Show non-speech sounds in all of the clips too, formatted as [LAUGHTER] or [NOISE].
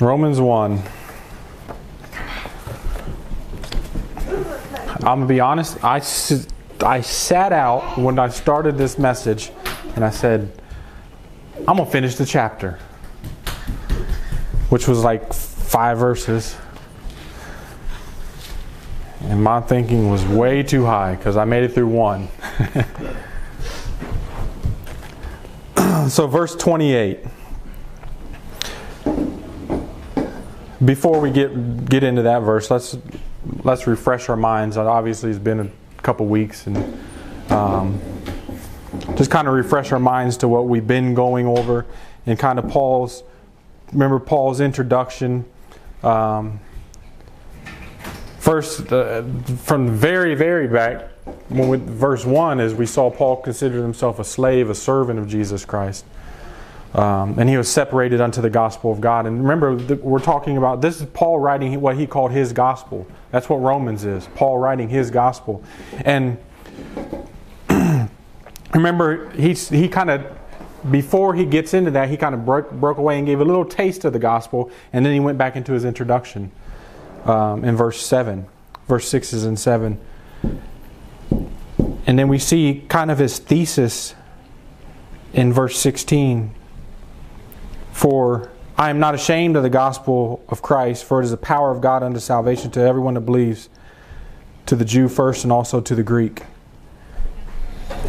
Romans 1. I'm going to be honest, I, I sat out when I started this message and I said, I'm going to finish the chapter, which was like five verses. And my thinking was way too high because I made it through one. [LAUGHS] so, verse 28. Before we get get into that verse, let's let's refresh our minds. Obviously, it's been a couple weeks, and um, just kind of refresh our minds to what we've been going over, and kind of Paul's. Remember Paul's introduction. Um, first, uh, from very very back, when we, verse one is we saw Paul considered himself a slave, a servant of Jesus Christ. Um, and he was separated unto the gospel of God. And remember, we're talking about this is Paul writing what he called his gospel. That's what Romans is. Paul writing his gospel. And [CLEARS THROAT] remember, he, he kind of, before he gets into that, he kind of broke, broke away and gave a little taste of the gospel. And then he went back into his introduction um, in verse 7, verse 6 and 7. And then we see kind of his thesis in verse 16 for I am not ashamed of the gospel of Christ, for it is the power of God unto salvation to everyone that believes, to the Jew first and also to the Greek.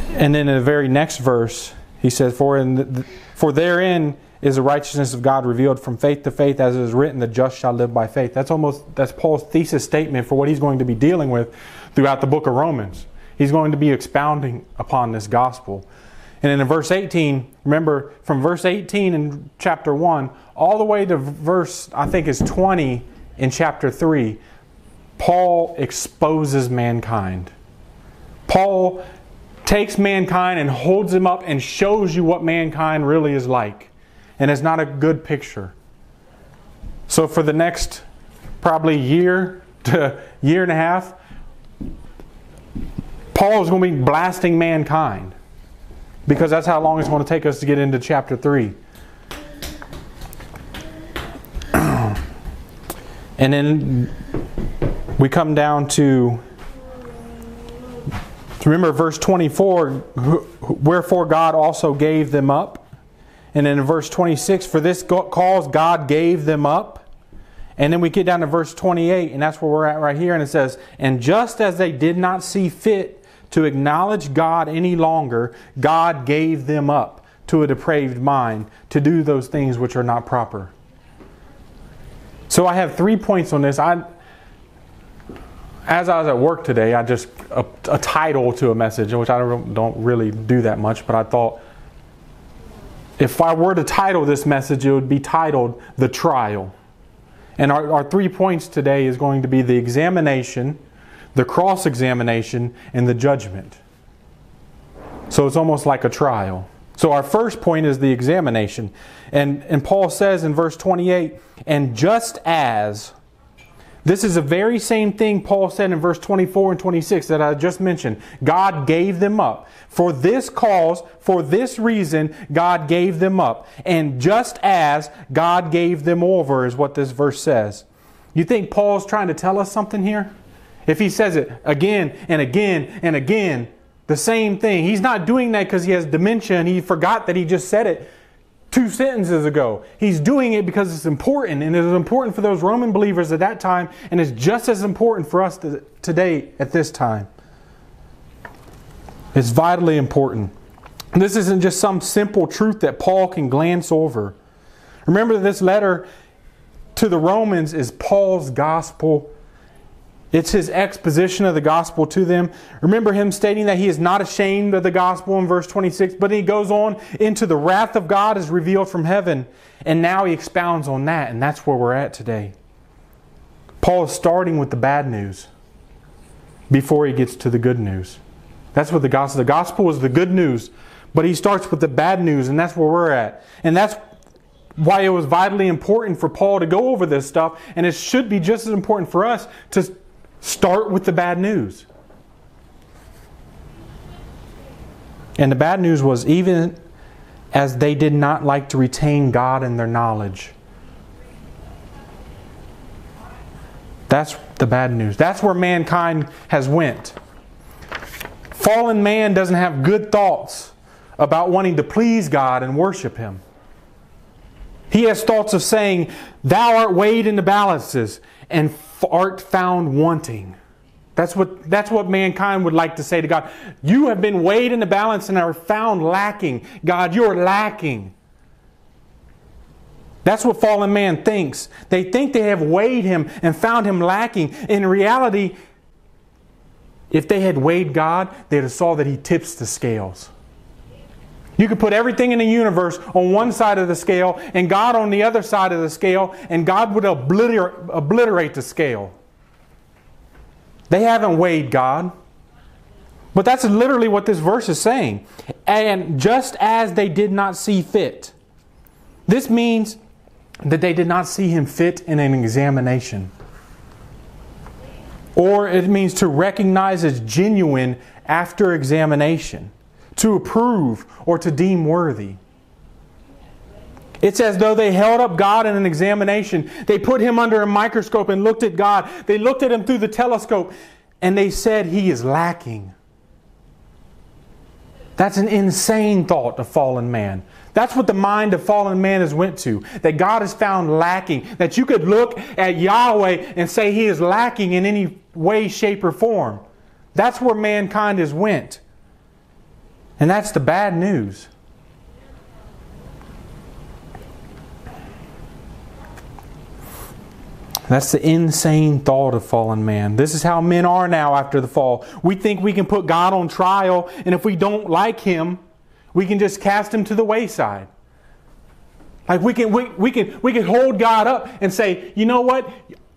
And then in the very next verse, he says, For, in the, for therein is the righteousness of God revealed from faith to faith, as it is written, the just shall live by faith. That's almost that's Paul's thesis statement for what he's going to be dealing with throughout the book of Romans. He's going to be expounding upon this gospel. And then in verse 18, remember from verse 18 in chapter 1 all the way to verse, I think is 20 in chapter 3, Paul exposes mankind. Paul takes mankind and holds him up and shows you what mankind really is like. And it's not a good picture. So for the next probably year [LAUGHS] to year and a half, Paul is going to be blasting mankind because that's how long it's going to take us to get into chapter 3. [CLEARS THROAT] and then we come down to remember verse 24 wherefore God also gave them up. And then in verse 26 for this cause God gave them up. And then we get down to verse 28 and that's where we're at right here and it says and just as they did not see fit to acknowledge God any longer, God gave them up to a depraved mind to do those things which are not proper. So I have three points on this. I, as I was at work today, I just a, a title to a message, which I don't, don't really do that much, but I thought if I were to title this message, it would be titled "The Trial." And our, our three points today is going to be the examination, the cross examination, and the judgment. So it's almost like a trial. So our first point is the examination. And, and Paul says in verse 28 and just as, this is the very same thing Paul said in verse 24 and 26 that I just mentioned. God gave them up. For this cause, for this reason, God gave them up. And just as God gave them over, is what this verse says. You think Paul's trying to tell us something here? If he says it again and again and again, the same thing. He's not doing that because he has dementia and he forgot that he just said it two sentences ago. He's doing it because it's important and it was important for those Roman believers at that time and it's just as important for us today at this time. It's vitally important. This isn't just some simple truth that Paul can glance over. Remember, this letter to the Romans is Paul's gospel it's his exposition of the gospel to them. Remember him stating that he is not ashamed of the gospel in verse 26, but he goes on into the wrath of God is revealed from heaven. And now he expounds on that, and that's where we're at today. Paul is starting with the bad news before he gets to the good news. That's what the gospel, the gospel is the good news, but he starts with the bad news, and that's where we're at. And that's why it was vitally important for Paul to go over this stuff, and it should be just as important for us to Start with the bad news. And the bad news was even as they did not like to retain God in their knowledge. That's the bad news. That's where mankind has went. Fallen man doesn't have good thoughts about wanting to please God and worship him. He has thoughts of saying, Thou art weighed in the balances and art found wanting. That's what, that's what mankind would like to say to God. You have been weighed in the balance and are found lacking. God, you're lacking. That's what fallen man thinks. They think they have weighed him and found him lacking. In reality, if they had weighed God, they'd have saw that he tips the scales. You could put everything in the universe on one side of the scale and God on the other side of the scale, and God would obliterate, obliterate the scale. They haven't weighed God. But that's literally what this verse is saying. And just as they did not see fit, this means that they did not see him fit in an examination. Or it means to recognize as genuine after examination, to approve or to deem worthy. It's as though they held up God in an examination. They put him under a microscope and looked at God. They looked at him through the telescope and they said he is lacking. That's an insane thought of fallen man. That's what the mind of fallen man has went to. That God is found lacking. That you could look at Yahweh and say he is lacking in any way, shape, or form. That's where mankind has went. And that's the bad news. That's the insane thought of fallen man. This is how men are now after the fall. We think we can put God on trial, and if we don't like him, we can just cast him to the wayside. Like we can we, we can we can hold God up and say, you know what?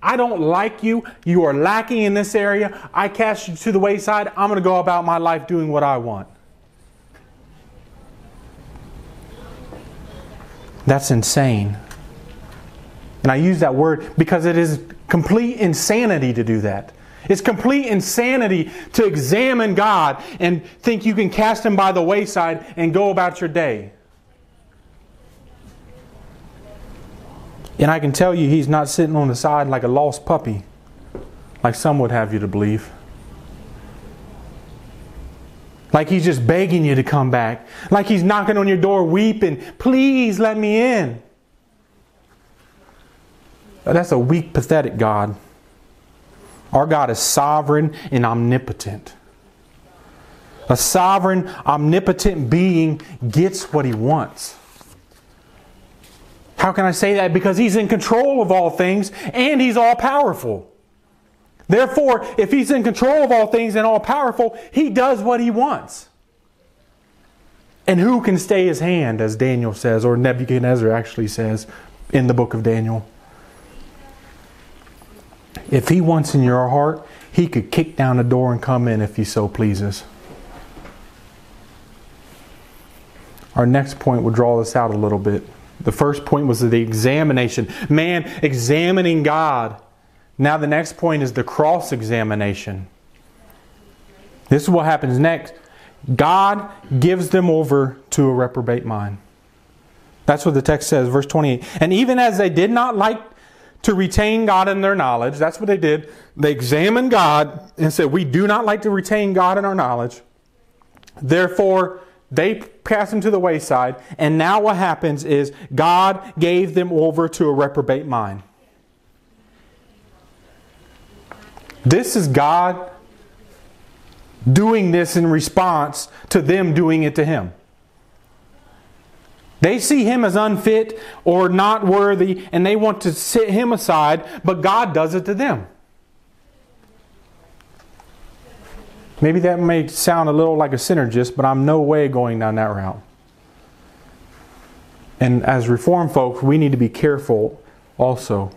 I don't like you. You are lacking in this area. I cast you to the wayside. I'm going to go about my life doing what I want. That's insane. And I use that word because it is complete insanity to do that. It's complete insanity to examine God and think you can cast him by the wayside and go about your day. And I can tell you, he's not sitting on the side like a lost puppy, like some would have you to believe. Like he's just begging you to come back. Like he's knocking on your door weeping, please let me in. That's a weak, pathetic God. Our God is sovereign and omnipotent. A sovereign, omnipotent being gets what he wants. How can I say that? Because he's in control of all things and he's all powerful. Therefore, if he's in control of all things and all powerful, he does what he wants. And who can stay his hand, as Daniel says, or Nebuchadnezzar actually says in the book of Daniel? If He wants in your heart, He could kick down the door and come in if He so pleases. Our next point will draw this out a little bit. The first point was the examination. Man examining God. Now, the next point is the cross examination. This is what happens next. God gives them over to a reprobate mind. That's what the text says, verse 28. And even as they did not like to retain God in their knowledge. That's what they did. They examined God and said, We do not like to retain God in our knowledge. Therefore, they cast him to the wayside. And now what happens is God gave them over to a reprobate mind. This is God doing this in response to them doing it to him. They see him as unfit or not worthy, and they want to sit him aside, but God does it to them. Maybe that may sound a little like a synergist, but I'm no way going down that route. And as reform folks, we need to be careful also.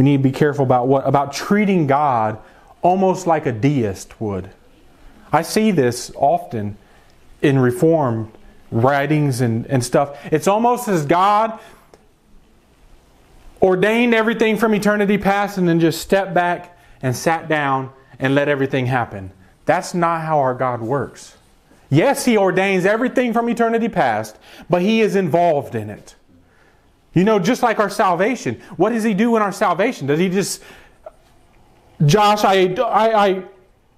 We need to be careful about what? About treating God almost like a deist would. I see this often in Reformed writings and, and stuff. It's almost as God ordained everything from eternity past and then just stepped back and sat down and let everything happen. That's not how our God works. Yes, He ordains everything from eternity past, but He is involved in it. You know, just like our salvation. What does He do in our salvation? Does He just, Josh, I, I, I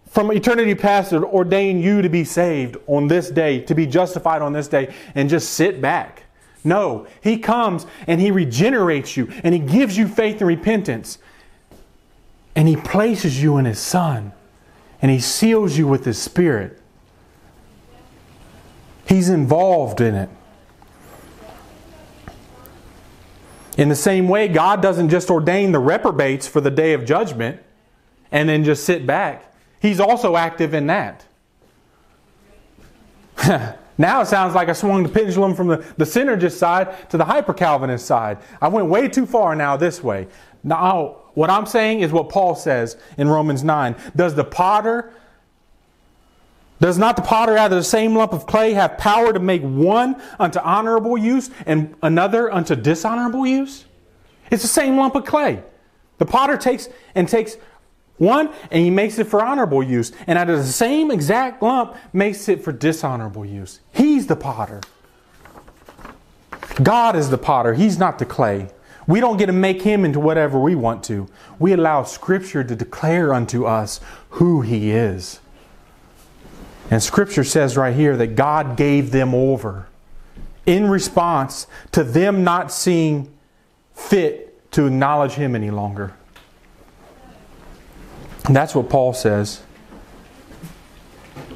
from eternity past ordain you to be saved on this day, to be justified on this day, and just sit back? No, He comes and He regenerates you and He gives you faith and repentance. And He places you in His Son and He seals you with His Spirit. He's involved in it. In the same way, God doesn't just ordain the reprobates for the day of judgment and then just sit back. He's also active in that. [LAUGHS] now it sounds like I swung the pendulum from the, the synergist side to the hyper Calvinist side. I went way too far now this way. Now, what I'm saying is what Paul says in Romans 9. Does the potter does not the potter out of the same lump of clay have power to make one unto honorable use and another unto dishonorable use? It's the same lump of clay. The potter takes and takes one and he makes it for honorable use, and out of the same exact lump makes it for dishonorable use. He's the potter. God is the potter, he's not the clay. We don't get to make him into whatever we want to. We allow Scripture to declare unto us who he is. And Scripture says right here that God gave them over in response to them not seeing fit to acknowledge Him any longer. And that's what Paul says.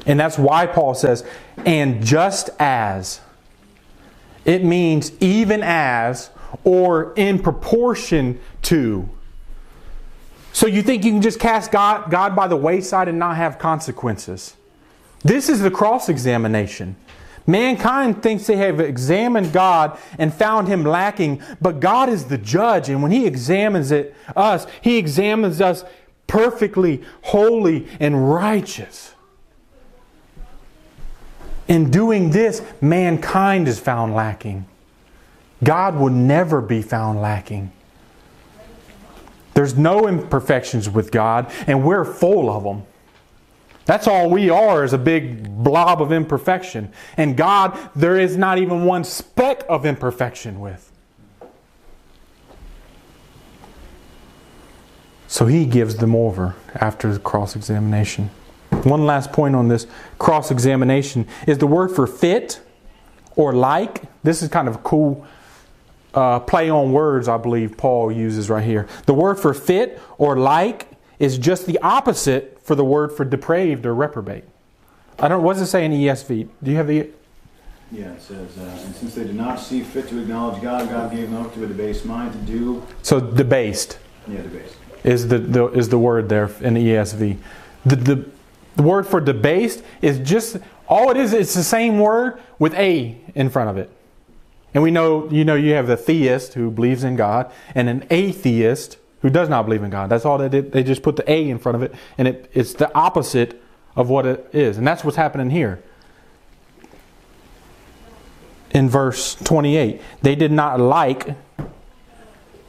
And that's why Paul says, and just as. It means even as or in proportion to. So you think you can just cast God, God by the wayside and not have consequences? This is the cross examination. Mankind thinks they have examined God and found him lacking, but God is the judge, and when he examines it, us, he examines us perfectly holy and righteous. In doing this, mankind is found lacking. God will never be found lacking. There's no imperfections with God, and we're full of them. That's all we are is a big blob of imperfection. And God, there is not even one speck of imperfection with. So he gives them over after the cross examination. One last point on this cross examination is the word for fit or like. This is kind of a cool uh, play on words, I believe Paul uses right here. The word for fit or like is just the opposite for the word for depraved or reprobate. I don't. What does it say in ESV? Do you have the? Yeah, it says, uh, and since they did not see fit to acknowledge God, God gave them up to a debased mind to do. So debased. Yeah, debased. Is the, the is the word there in the ESV? The, the the word for debased is just all it is. It's the same word with a in front of it. And we know, you know, you have the theist who believes in God and an atheist who does not believe in God. That's all they did. They just put the A in front of it, and it, it's the opposite of what it is. And that's what's happening here. In verse 28, they did not like,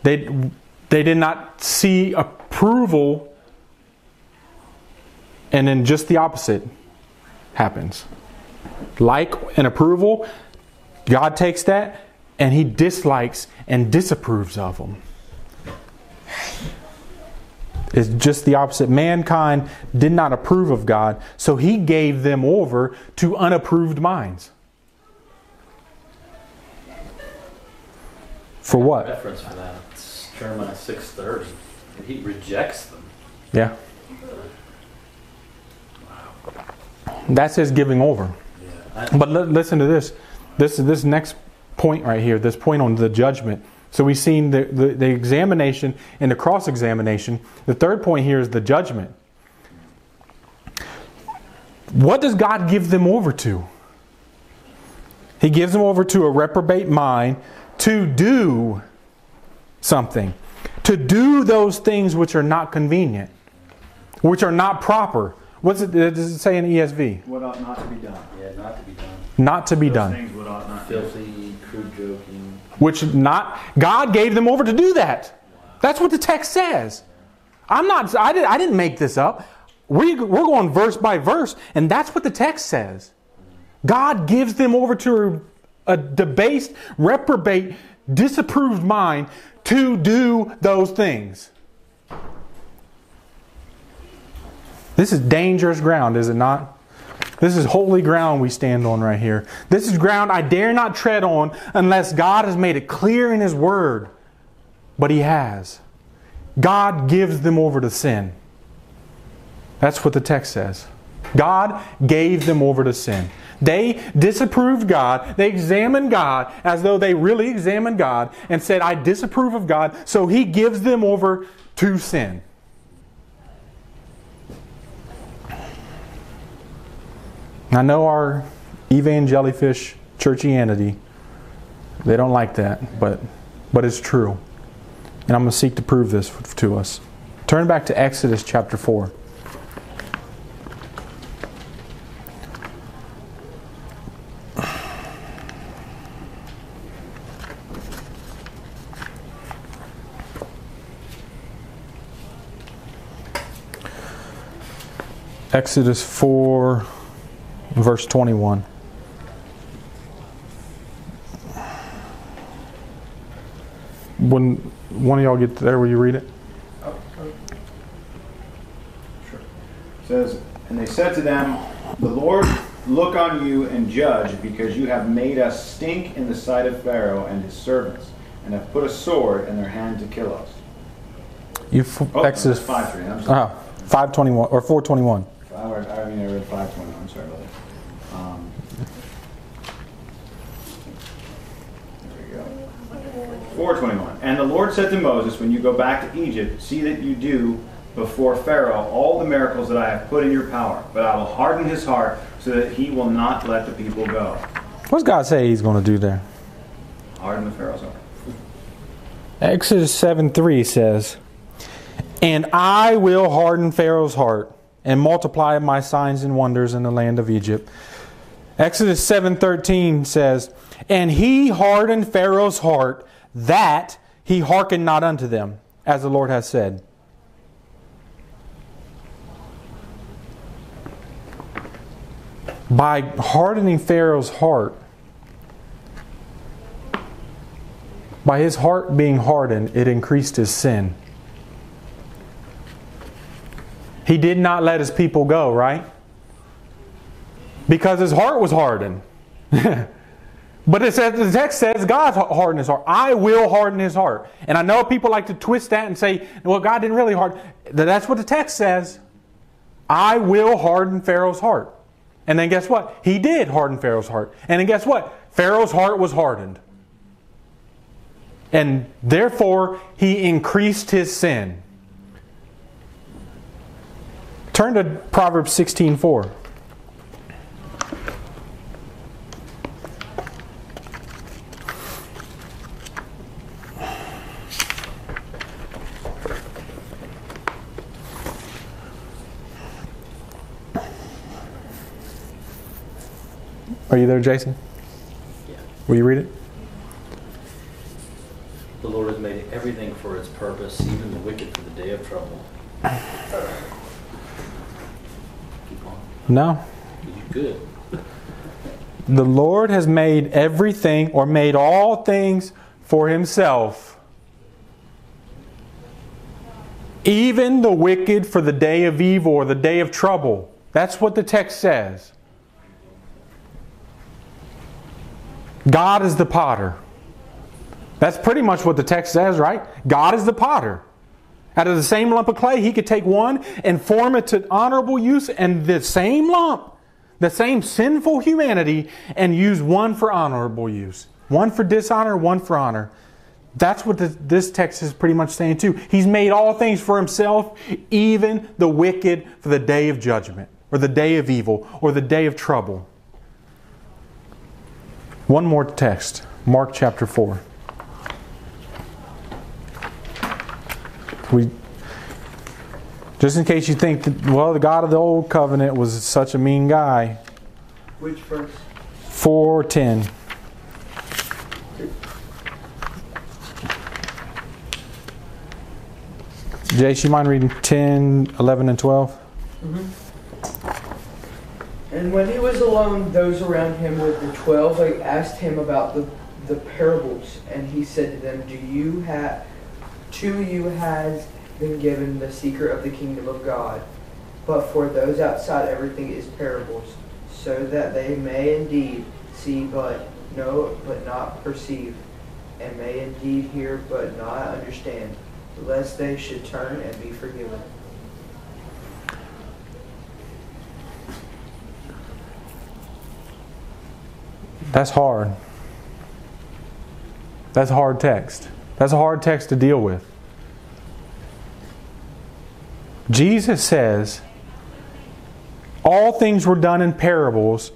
they, they did not see approval, and then just the opposite happens. Like and approval, God takes that and He dislikes and disapproves of them. It's just the opposite. Mankind did not approve of God, so he gave them over to unapproved minds. For what? Reference for that. It's Jeremiah six thirty. He rejects them. Yeah. That's his giving over. Yeah. But li- listen to this. This this next point right here. This point on the judgment. So we've seen the, the, the examination and the cross examination. The third point here is the judgment. What does God give them over to? He gives them over to a reprobate mind to do something, to do those things which are not convenient, which are not proper. What's it, does it say in ESV? What ought not to be done? Yeah, not to be done. Not to be Those done. things what ought not Filthy, crude joking. Which not God gave them over to do that. That's what the text says. I'm not. I did. I didn't make this up. We we're going verse by verse, and that's what the text says. God gives them over to a debased, reprobate disapproved mind to do those things. This is dangerous ground, is it not? This is holy ground we stand on right here. This is ground I dare not tread on unless God has made it clear in His Word. But He has. God gives them over to sin. That's what the text says. God gave them over to sin. They disapproved God. They examined God as though they really examined God and said, I disapprove of God. So He gives them over to sin. I know our evangelifish churchianity, they don't like that, but, but it's true. And I'm going to seek to prove this to us. Turn back to Exodus chapter 4. Exodus 4, verse 21. When one of y'all get there, will you read it? Sure. It says, And they said to them, The Lord look on you and judge, because you have made us stink in the sight of Pharaoh and his servants, and have put a sword in their hand to kill us. You f- Oh, Exodus 5 3. I'm sorry. Ah, 521 or 421. I, I mean, I read 521. I'm sorry about that. Um, there we go. 421. And the Lord said to Moses, When you go back to Egypt, see that you do before Pharaoh all the miracles that I have put in your power. But I will harden his heart so that he will not let the people go. What's God say He's going to do there? Harden the Pharaoh's heart. Exodus 7 3 says, And I will harden Pharaoh's heart and multiply my signs and wonders in the land of Egypt. Exodus 7:13 says, "And he hardened Pharaoh's heart that he hearkened not unto them, as the Lord has said." By hardening Pharaoh's heart, by his heart being hardened, it increased his sin. He did not let his people go, right? Because his heart was hardened. [LAUGHS] but it says the text says God hardened his heart. I will harden his heart. And I know people like to twist that and say, well, God didn't really harden. That's what the text says. I will harden Pharaoh's heart. And then guess what? He did harden Pharaoh's heart. And then guess what? Pharaoh's heart was hardened. And therefore, he increased his sin. Turn to Proverbs 16:4. Are you there, Jason? Yeah. Will you read it? The Lord has made everything for its purpose, even the wicked for the day of trouble. Keep on. No. You good. The Lord has made everything or made all things for himself. Even the wicked for the day of evil or the day of trouble. That's what the text says. God is the potter. That's pretty much what the text says, right? God is the potter. Out of the same lump of clay, he could take one and form it to honorable use, and the same lump, the same sinful humanity, and use one for honorable use. One for dishonor, one for honor. That's what the, this text is pretty much saying too. He's made all things for himself, even the wicked for the day of judgment, or the day of evil, or the day of trouble. One more text Mark chapter 4. We, just in case you think that, well, the God of the old covenant was such a mean guy. Which verse? 410. Jace, you mind reading 10, 11, and 12? And when he was alone, those around him with the twelve they asked him about the the parables, and he said to them, Do you have to you has been given the secret of the kingdom of God, but for those outside everything is parables, so that they may indeed see but know but not perceive, and may indeed hear but not understand, lest they should turn and be forgiven. That's hard. That's hard text. That's a hard text to deal with. Jesus says, All things were done in parables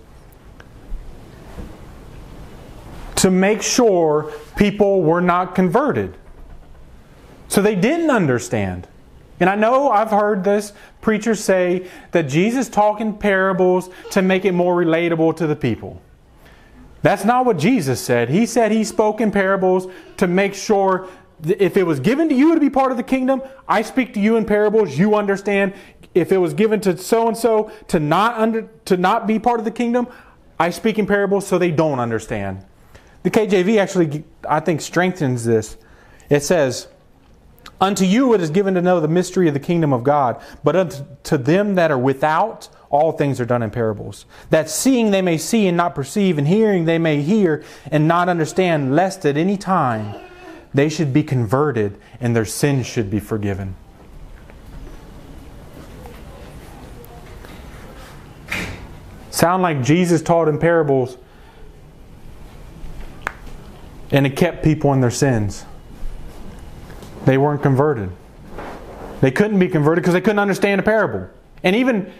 to make sure people were not converted. So they didn't understand. And I know I've heard this preachers say that Jesus talked in parables to make it more relatable to the people. That's not what Jesus said. He said he spoke in parables to make sure if it was given to you to be part of the kingdom, I speak to you in parables, you understand. If it was given to so and so to not under to not be part of the kingdom, I speak in parables so they don't understand. The KJV actually I think strengthens this. It says, Unto you it is given to know the mystery of the kingdom of God, but unto them that are without, all things are done in parables. That seeing they may see and not perceive, and hearing they may hear and not understand, lest at any time they should be converted and their sins should be forgiven. Sound like Jesus taught in parables and it kept people in their sins. They weren't converted. They couldn't be converted because they couldn't understand a parable. And even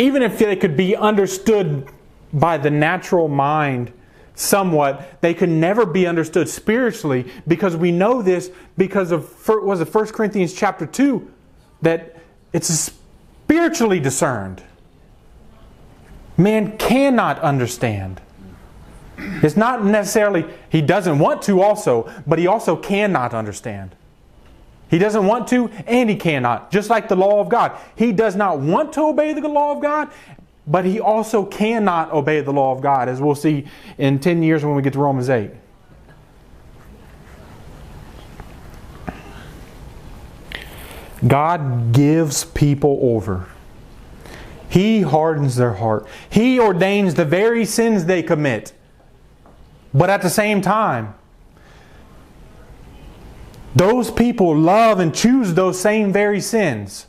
even if they could be understood by the natural mind somewhat, they could never be understood spiritually because we know this because of was it 1 Corinthians chapter 2 that it's spiritually discerned. Man cannot understand. It's not necessarily he doesn't want to also, but he also cannot understand. He doesn't want to and he cannot. Just like the law of God. He does not want to obey the law of God, but he also cannot obey the law of God, as we'll see in 10 years when we get to Romans 8. God gives people over. He hardens their heart. He ordains the very sins they commit. But at the same time, those people love and choose those same very sins.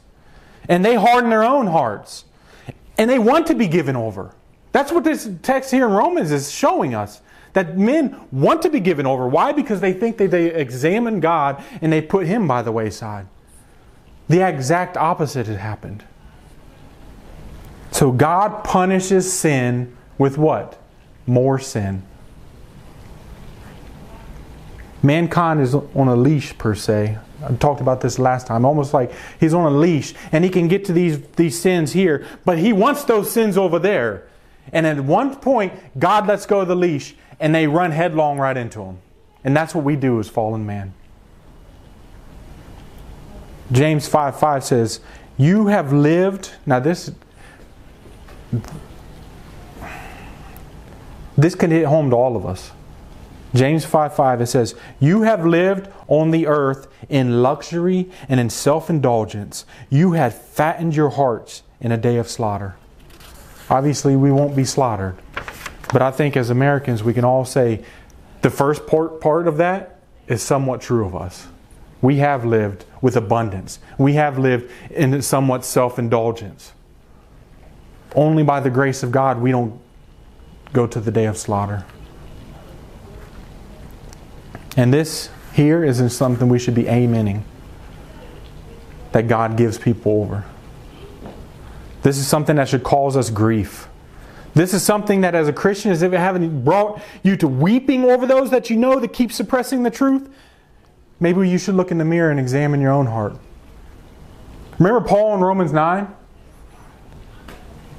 And they harden their own hearts. And they want to be given over. That's what this text here in Romans is showing us. That men want to be given over. Why? Because they think that they examine God and they put Him by the wayside. The exact opposite had happened. So God punishes sin with what? More sin. Mankind is on a leash, per se. I talked about this last time. Almost like he's on a leash and he can get to these, these sins here, but he wants those sins over there. And at one point, God lets go of the leash and they run headlong right into him. And that's what we do as fallen man. James 5 5 says, You have lived. Now, this. This can hit home to all of us. James 5 5, it says, You have lived on the earth in luxury and in self indulgence. You had fattened your hearts in a day of slaughter. Obviously, we won't be slaughtered. But I think as Americans, we can all say the first part, part of that is somewhat true of us. We have lived with abundance, we have lived in somewhat self indulgence. Only by the grace of God, we don't go to the day of slaughter. And this here isn't something we should be amening that God gives people over. This is something that should cause us grief. This is something that, as a Christian, as if it haven't brought you to weeping over those that you know that keep suppressing the truth, maybe you should look in the mirror and examine your own heart. Remember Paul in Romans 9?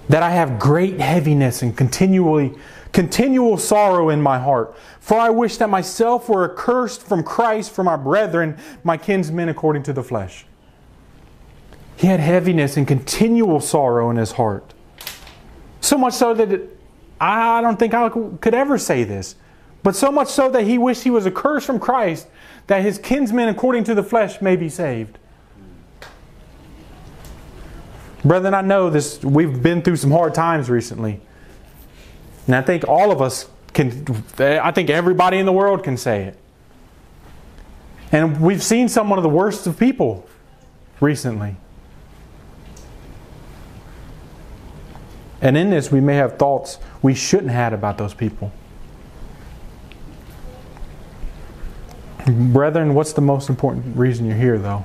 That I have great heaviness and continually continual sorrow in my heart. For I wish that myself were accursed from Christ for my brethren, my kinsmen according to the flesh. He had heaviness and continual sorrow in his heart. So much so that it, I don't think I could ever say this. But so much so that he wished he was accursed from Christ, that his kinsmen according to the flesh may be saved. Brethren, I know this we've been through some hard times recently. And I think all of us can I think everybody in the world can say it. And we've seen some of the worst of people recently. And in this, we may have thoughts we shouldn't have about those people. Brethren, what's the most important reason you're here, though?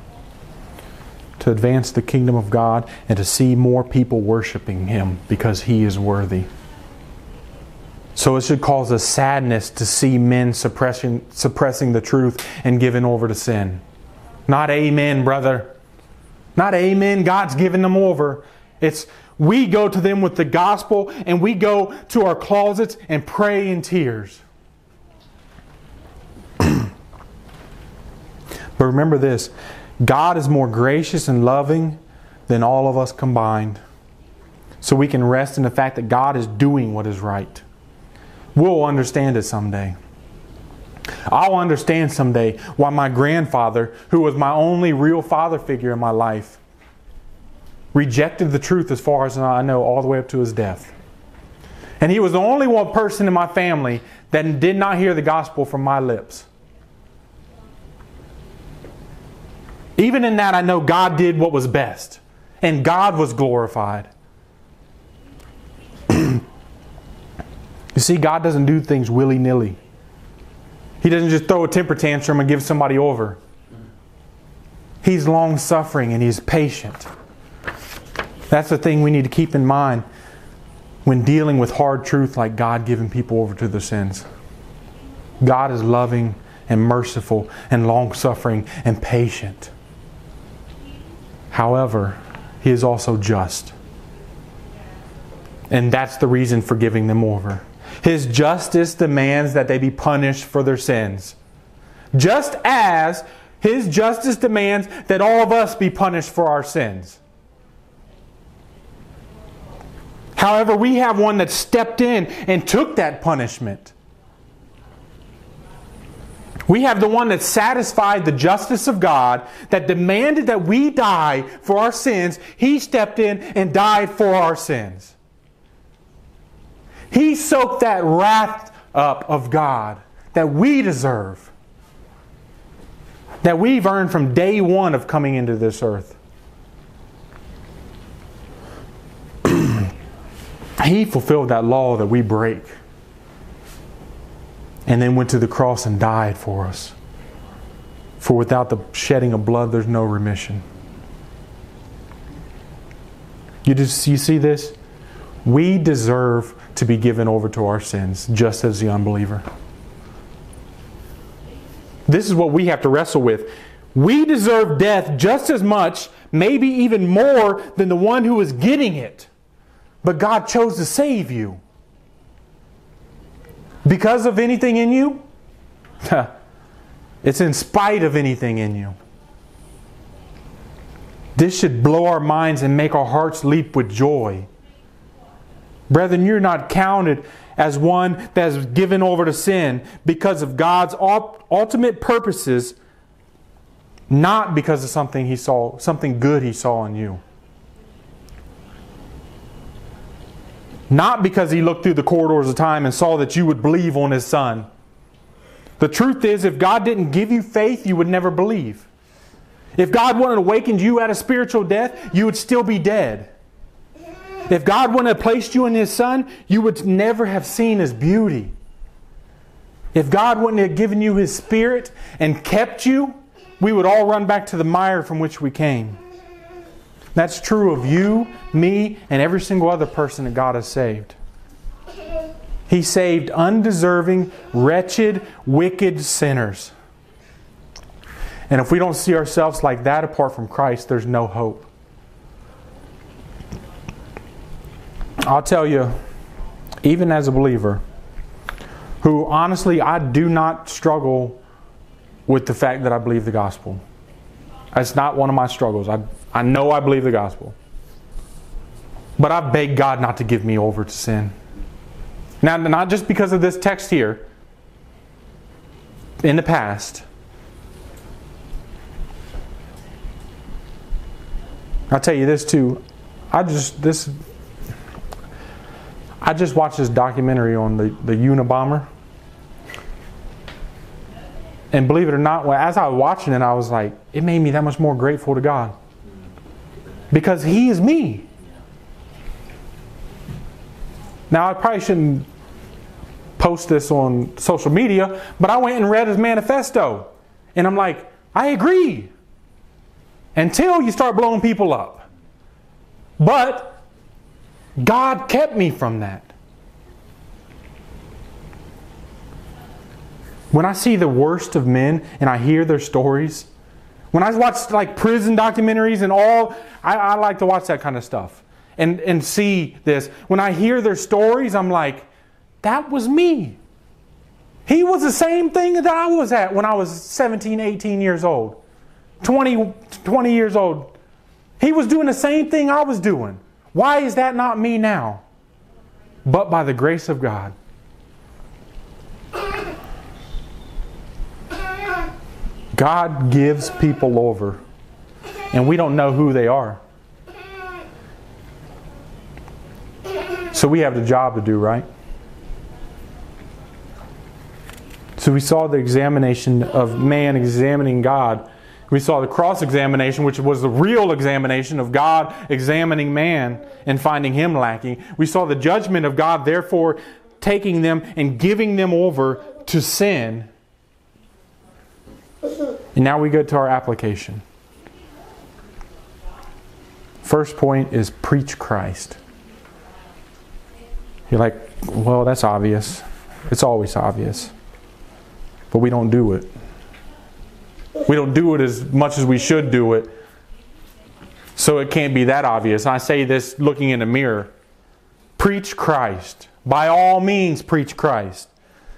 To advance the kingdom of God and to see more people worshiping Him because He is worthy. So it should cause us sadness to see men suppressing, suppressing the truth and giving over to sin. Not amen, brother. Not amen, God's giving them over. It's we go to them with the gospel and we go to our closets and pray in tears. [CLEARS THROAT] but remember this God is more gracious and loving than all of us combined. So we can rest in the fact that God is doing what is right. We'll understand it someday. I'll understand someday why my grandfather, who was my only real father figure in my life, rejected the truth as far as I know, all the way up to his death. And he was the only one person in my family that did not hear the gospel from my lips. Even in that, I know God did what was best, and God was glorified. You see, God doesn't do things willy nilly. He doesn't just throw a temper tantrum and give somebody over. He's long suffering and He's patient. That's the thing we need to keep in mind when dealing with hard truth like God giving people over to their sins. God is loving and merciful and long suffering and patient. However, He is also just. And that's the reason for giving them over. His justice demands that they be punished for their sins. Just as His justice demands that all of us be punished for our sins. However, we have one that stepped in and took that punishment. We have the one that satisfied the justice of God, that demanded that we die for our sins. He stepped in and died for our sins. He soaked that wrath up of God that we deserve, that we've earned from day one of coming into this earth. [CLEARS THROAT] he fulfilled that law that we break and then went to the cross and died for us. For without the shedding of blood, there's no remission. You just you see this? We deserve to be given over to our sins, just as the unbeliever. This is what we have to wrestle with. We deserve death just as much, maybe even more, than the one who is getting it. But God chose to save you. Because of anything in you? [LAUGHS] it's in spite of anything in you. This should blow our minds and make our hearts leap with joy. Brethren, you're not counted as one that is given over to sin because of God's ultimate purposes, not because of something he saw, something good he saw in you. Not because he looked through the corridors of time and saw that you would believe on his son. The truth is, if God didn't give you faith, you would never believe. If God wouldn't awakened you out of spiritual death, you would still be dead. If God wouldn't have placed you in His Son, you would never have seen His beauty. If God wouldn't have given you His Spirit and kept you, we would all run back to the mire from which we came. That's true of you, me, and every single other person that God has saved. He saved undeserving, wretched, wicked sinners. And if we don't see ourselves like that apart from Christ, there's no hope. I'll tell you, even as a believer, who honestly I do not struggle with the fact that I believe the gospel. That's not one of my struggles. I, I know I believe the gospel. But I beg God not to give me over to sin. Now, not just because of this text here, in the past. I'll tell you this too. I just this I just watched this documentary on the, the Unabomber. And believe it or not, as I was watching it, I was like, it made me that much more grateful to God. Because He is me. Now, I probably shouldn't post this on social media, but I went and read his manifesto. And I'm like, I agree. Until you start blowing people up. But God kept me from that. When I see the worst of men and I hear their stories, when I watch like prison documentaries and all, I, I like to watch that kind of stuff and, and see this. When I hear their stories, I'm like, that was me. He was the same thing that I was at when I was 17, 18 years old, 20, 20 years old. He was doing the same thing I was doing. Why is that not me now? But by the grace of God. God gives people over, and we don't know who they are. So we have the job to do, right? So we saw the examination of man examining God. We saw the cross examination, which was the real examination of God examining man and finding him lacking. We saw the judgment of God, therefore, taking them and giving them over to sin. And now we go to our application. First point is preach Christ. You're like, well, that's obvious. It's always obvious. But we don't do it. We don't do it as much as we should do it. So it can't be that obvious. I say this looking in the mirror. Preach Christ. By all means, preach Christ.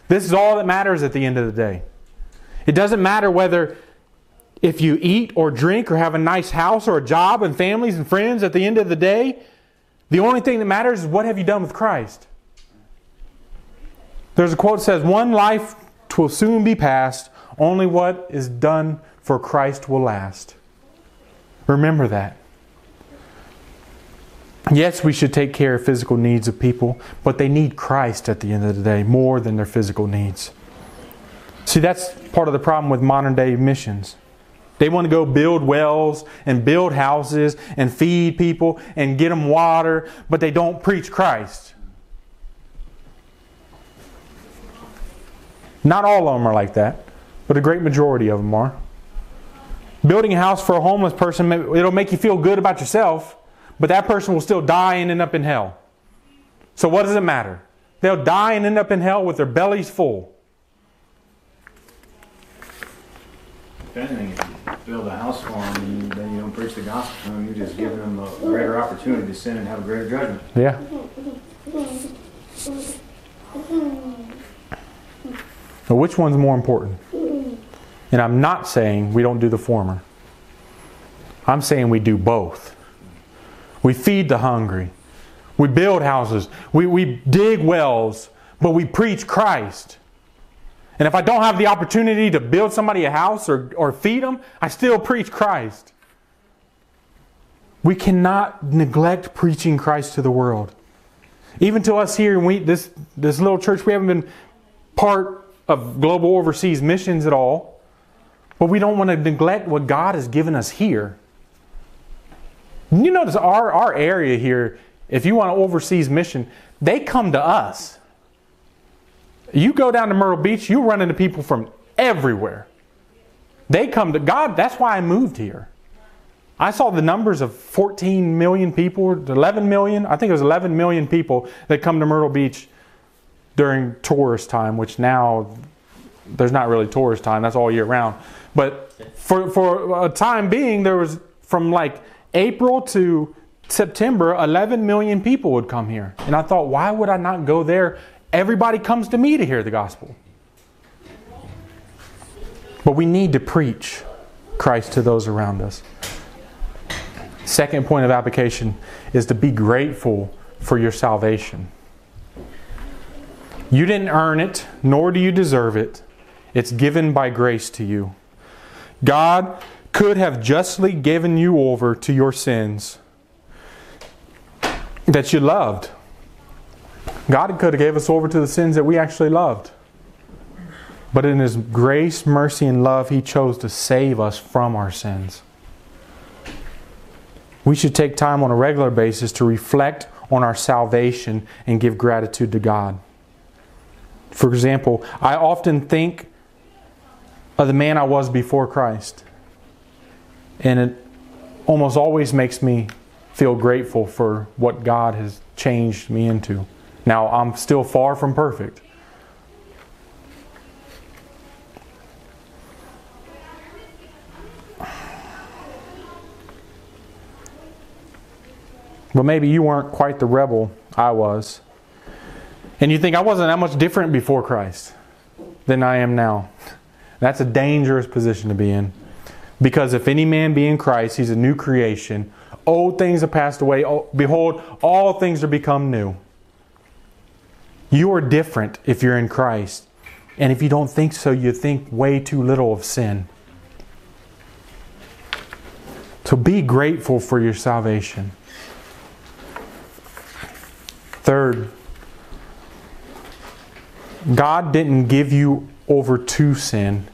This is all that matters at the end of the day. It doesn't matter whether if you eat or drink or have a nice house or a job and families and friends at the end of the day. The only thing that matters is what have you done with Christ? There's a quote that says, One life will soon be past, only what is done for Christ will last. Remember that. Yes, we should take care of physical needs of people, but they need Christ at the end of the day more than their physical needs. See, that's part of the problem with modern day missions. They want to go build wells and build houses and feed people and get them water, but they don't preach Christ. Not all of them are like that, but a great majority of them are. Building a house for a homeless person, it'll make you feel good about yourself, but that person will still die and end up in hell. So, what does it matter? They'll die and end up in hell with their bellies full. If anything, if you build a house for them, and then you don't preach the gospel to them. You're just giving them a greater opportunity to sin and have a greater judgment. Yeah. But which one's more important? And I'm not saying we don't do the former. I'm saying we do both. We feed the hungry. We build houses. We, we dig wells, but we preach Christ. And if I don't have the opportunity to build somebody a house or, or feed them, I still preach Christ. We cannot neglect preaching Christ to the world. Even to us here, we, this, this little church, we haven't been part of global overseas missions at all. But we don't want to neglect what God has given us here. You notice our, our area here, if you want an overseas mission, they come to us. You go down to Myrtle Beach, you run into people from everywhere. They come to God. That's why I moved here. I saw the numbers of 14 million people, 11 million, I think it was 11 million people that come to Myrtle Beach during tourist time, which now there's not really tourist time, that's all year round. But for, for a time being, there was from like April to September, 11 million people would come here. And I thought, why would I not go there Everybody comes to me to hear the gospel. But we need to preach Christ to those around us. Second point of application is to be grateful for your salvation. You didn't earn it, nor do you deserve it. It's given by grace to you. God could have justly given you over to your sins that you loved. God could have gave us over to the sins that we actually loved. But in his grace, mercy, and love, he chose to save us from our sins. We should take time on a regular basis to reflect on our salvation and give gratitude to God. For example, I often think of the man I was before Christ. And it almost always makes me feel grateful for what God has changed me into. Now, I'm still far from perfect. But maybe you weren't quite the rebel I was. And you think I wasn't that much different before Christ than I am now. That's a dangerous position to be in. Because if any man be in Christ, he's a new creation. Old things have passed away. Behold, all things are become new. You are different if you're in Christ. And if you don't think so, you think way too little of sin. So be grateful for your salvation. Third, God didn't give you over to sin,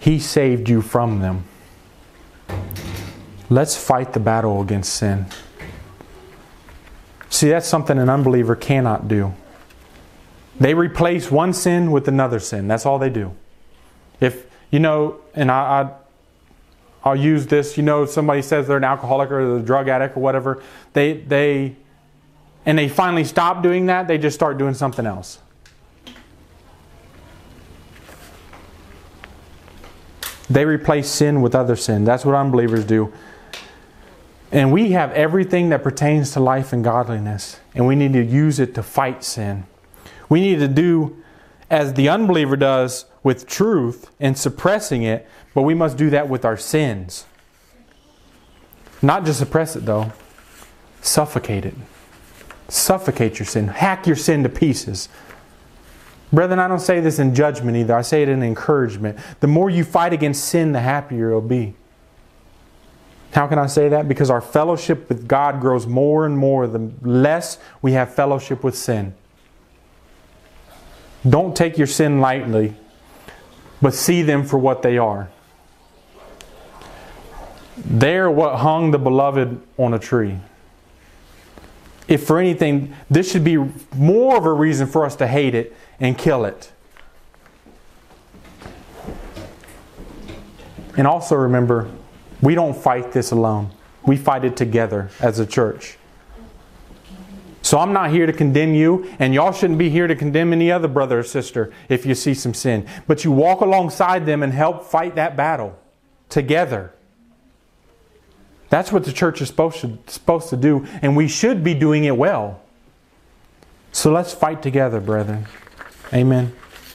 He saved you from them. Let's fight the battle against sin. See, that's something an unbeliever cannot do. They replace one sin with another sin. That's all they do. If, you know, and I, I I'll use this, you know, somebody says they're an alcoholic or a drug addict or whatever, they, they, and they finally stop doing that, they just start doing something else. They replace sin with other sin. That's what unbelievers do. And we have everything that pertains to life and godliness, and we need to use it to fight sin. We need to do as the unbeliever does with truth and suppressing it, but we must do that with our sins. Not just suppress it, though, suffocate it. Suffocate your sin, hack your sin to pieces. Brethren, I don't say this in judgment either. I say it in encouragement. The more you fight against sin, the happier you'll be. How can I say that? Because our fellowship with God grows more and more the less we have fellowship with sin. Don't take your sin lightly, but see them for what they are. They're what hung the beloved on a tree. If for anything, this should be more of a reason for us to hate it and kill it. And also remember, we don't fight this alone. We fight it together as a church. So I'm not here to condemn you, and y'all shouldn't be here to condemn any other brother or sister if you see some sin. But you walk alongside them and help fight that battle together. That's what the church is supposed to, supposed to do, and we should be doing it well. So let's fight together, brethren. Amen.